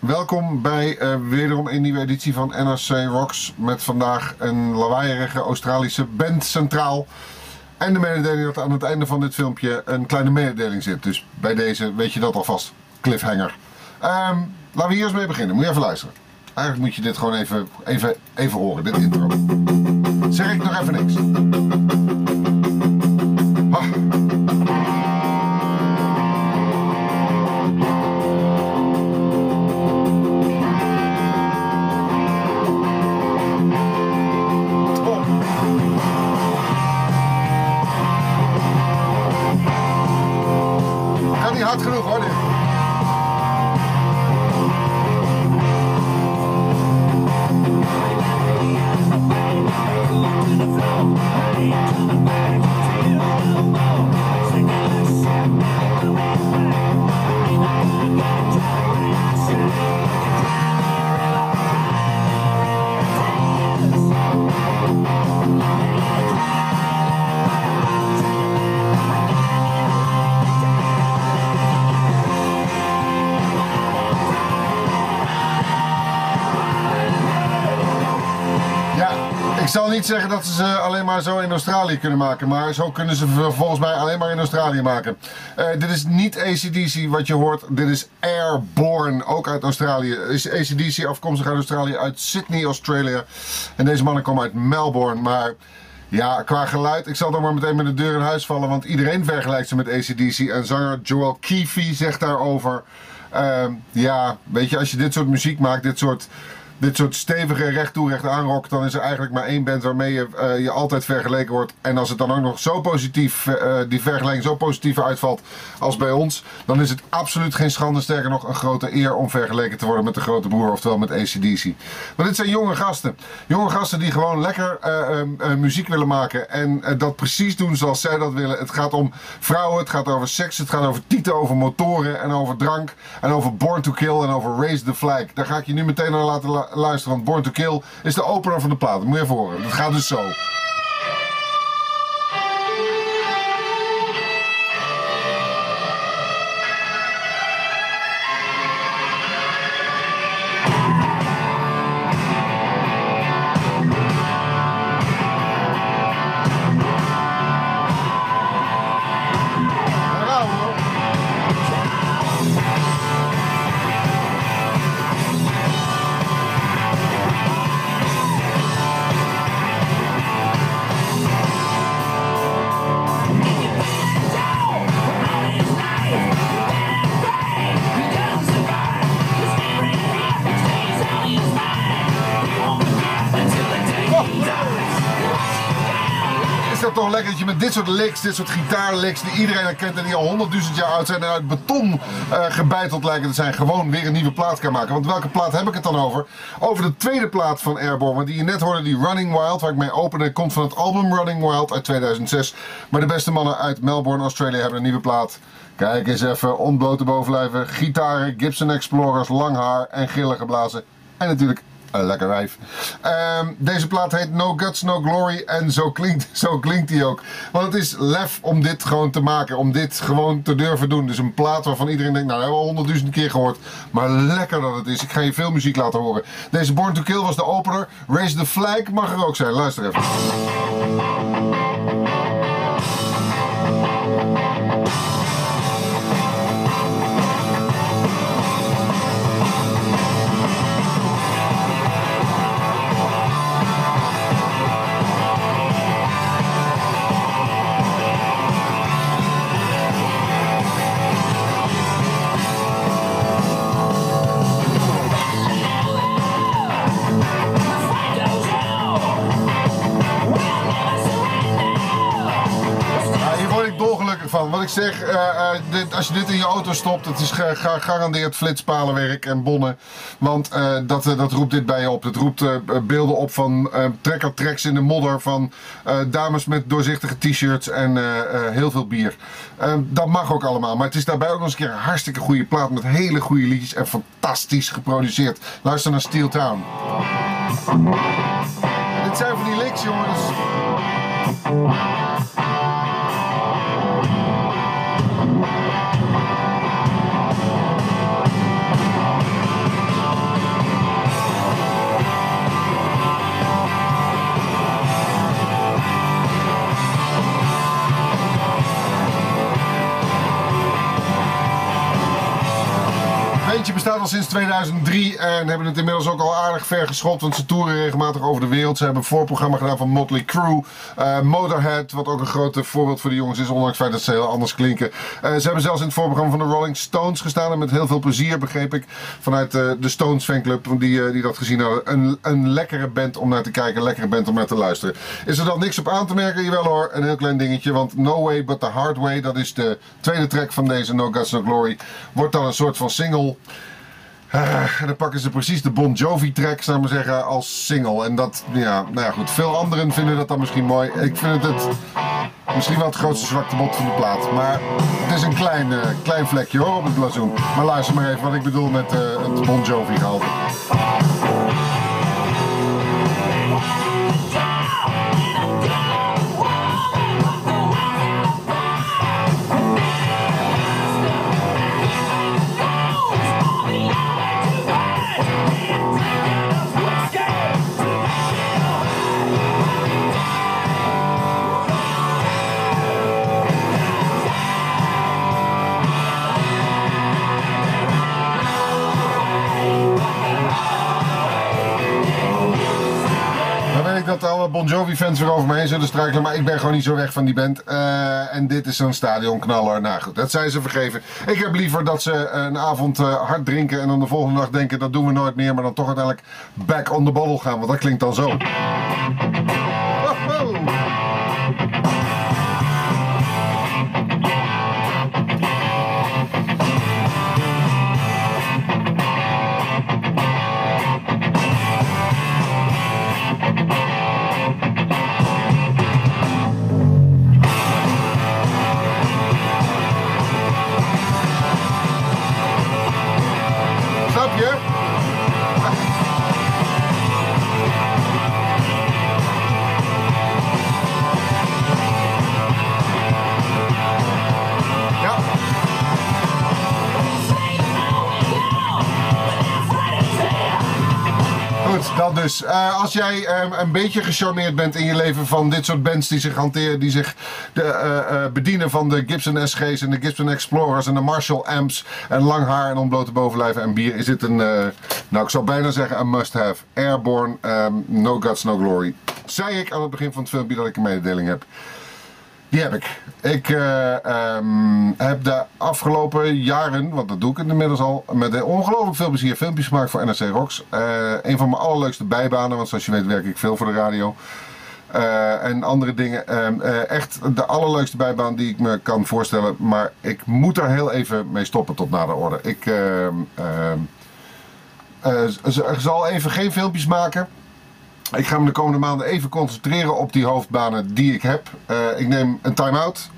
Welkom bij uh, wederom een nieuwe editie van NRC Rocks. Met vandaag een lawaaierige Australische band centraal. En de mededeling dat aan het einde van dit filmpje een kleine mededeling zit. Dus bij deze weet je dat alvast. Cliffhanger. Um, laten we hier eens mee beginnen. Moet je even luisteren. Eigenlijk moet je dit gewoon even, even, even horen, dit intro. Zeg ik nog even niks. Niet zeggen dat ze ze alleen maar zo in Australië kunnen maken, maar zo kunnen ze volgens mij alleen maar in Australië maken. Eh, dit is niet ACDC wat je hoort, dit is Airborne, ook uit Australië. Is ACDC afkomstig uit Australië, uit Sydney, Australia. En deze mannen komen uit Melbourne, maar... Ja, qua geluid, ik zal dan maar meteen met de deur in huis vallen, want iedereen vergelijkt ze met ACDC. En zanger Joel Keefe zegt daarover, ehm, ja, weet je, als je dit soort muziek maakt, dit soort, dit soort stevige recht toe recht aanrock, dan is er eigenlijk maar één band waarmee je, eh, je altijd vergeleken wordt. En als het dan ook nog zo positief, eh, die vergelijking zo positief uitvalt als bij ons, dan is het absoluut geen schande, sterker nog een grote eer om vergeleken te worden met de grote broer, oftewel met ACDC. Maar dit zijn jonge gasten. Jonge gasten die gewoon lekker eh, eh, eh, muziek willen maken en eh, dat precies doen zoals zij dat willen. Het gaat om vrouwen, het gaat over seks, het gaat over tieten, over motoren en over drank en over Born to Kill en over Raise the Flag. Daar ga ik je nu meteen naar laten la- luisteren, want Born to Kill is de opener van de plaat. Moet je even horen. Dat gaat dus zo. Is dat toch lekker dat je met dit soort licks, dit soort gitaarlicks die iedereen herkent en die al honderdduizend jaar oud zijn en uit beton eh, gebeiteld lijken te zijn, gewoon weer een nieuwe plaat kan maken. Want welke plaat heb ik het dan over? Over de tweede plaat van Airborne, die je net hoorde, die Running Wild, waar ik mee opende, komt van het album Running Wild uit 2006. Maar de beste mannen uit Melbourne, Australia hebben een nieuwe plaat. Kijk eens even, ontblote bovenlijven, gitaren, Gibson Explorers, lang haar en gillen geblazen. En natuurlijk een lekker wijf. Ehm, deze plaat heet No Guts, No Glory. En zo klinkt, zo klinkt die ook. Want het is lef om dit gewoon te maken. Om dit gewoon te durven doen. Dus een plaat waarvan iedereen denkt, nou, dat hebben we al honderdduizend keer gehoord. Maar lekker dat het is. Ik ga je veel muziek laten horen. Deze Born to Kill was de opener. Raise the Flag mag er ook zijn. Luister even. Ik zeg, eh, eh, dit, als je dit in je auto stopt, het is ge- gegarandeerd flitspalenwerk en bonnen. Want eh, dat, dat roept dit bij je op. Het roept beelden op van uh, trekker-tracks in de modder, van dames met doorzichtige t-shirts en heel veel bier. Dat mag ook allemaal, maar het is daarbij ook nog eens een keer een hartstikke goede plaat met hele goede liedjes en fantastisch geproduceerd. Luister naar Steel Town. Dit zijn van die licks, jongens. Al sinds 2003 en hebben het inmiddels ook al aardig ver geschopt. Want ze toeren regelmatig over de wereld. Ze hebben een voorprogramma gedaan van Motley Crue. Uh, Motorhead, wat ook een groot voorbeeld voor de jongens is. Ondanks het feit dat ze heel anders klinken. Uh, ze hebben zelfs in het voorprogramma van de Rolling Stones gestaan. En met heel veel plezier begreep ik vanuit de Stones fanclub die, die dat gezien hadden. Een, een lekkere band om naar te kijken. Een lekkere band om naar te luisteren. Is er dan niks op aan te merken? Jawel hoor, een heel klein dingetje. Want No Way But The Hard Way, dat is de tweede track van deze No Guts No Glory. Wordt dan een soort van single. Uh, dan pakken ze precies de Bon Jovi track, zou maar zeggen, als single. En dat, ja, nou ja goed. Veel anderen vinden dat dan misschien mooi. Ik vind het, het misschien wel het grootste zwakte bot van de plaat. Maar het is een klein, uh, klein vlekje hoor op het blazoen. Maar luister maar even wat ik bedoel met uh, het Bon Jovi alle Bon Jovi fans weer over me heen zullen struikelen. Maar ik ben gewoon niet zo weg van die band. Uh, en dit is zo'n stadionknaller. Nou goed, dat zijn ze vergeven. Ik heb liever dat ze een avond uh, hard drinken. En dan de volgende dag denken dat doen we nooit meer. Maar dan toch uiteindelijk back on the bottle gaan. Want dat klinkt dan zo. Dat dus. Uh, als jij um, een beetje gecharmeerd bent in je leven van dit soort bands die zich hanteren, die zich de, uh, uh, bedienen van de Gibson SG's en de Gibson Explorers en de Marshall Amps en lang haar en onblote bovenlijven en bier, is dit een, nou ik zou bijna zeggen een must-have. Airborne, um, No Guts, No Glory. Zei ik aan het begin van het filmpje dat ik een mededeling heb. Die heb ik. Ik uh, um, heb de afgelopen jaren, want dat doe ik inmiddels al, met ongelooflijk veel plezier filmpjes gemaakt voor NRC Rocks. Uh, een van mijn allerleukste bijbanen, want zoals je weet werk ik veel voor de radio. Uh, en andere dingen. Uh, echt de allerleukste bijbaan die ik me kan voorstellen. Maar ik moet er heel even mee stoppen tot na de orde. Ik zal even geen filmpjes maken. Ik ga me de komende maanden even concentreren op die hoofdbanen die ik heb. Uh, ik neem een time-out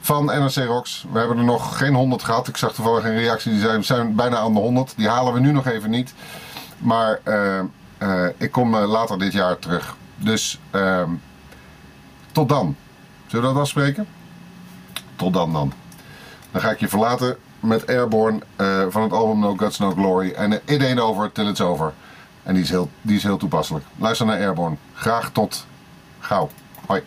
van NRC Rocks. We hebben er nog geen 100 gehad. Ik zag toevallig een reactie, die zijn, zijn bijna aan de 100. Die halen we nu nog even niet. Maar uh, uh, ik kom later dit jaar terug. Dus ehm, tot dan. Zullen we dat afspreken? Tot dan dan. Dan ga ik je verlaten met Airborne van het album No Guts No Glory. En it ain't over till it's over. En die is heel, die is heel toepasselijk. Luister naar Airborne. Graag tot gauw. Hoi.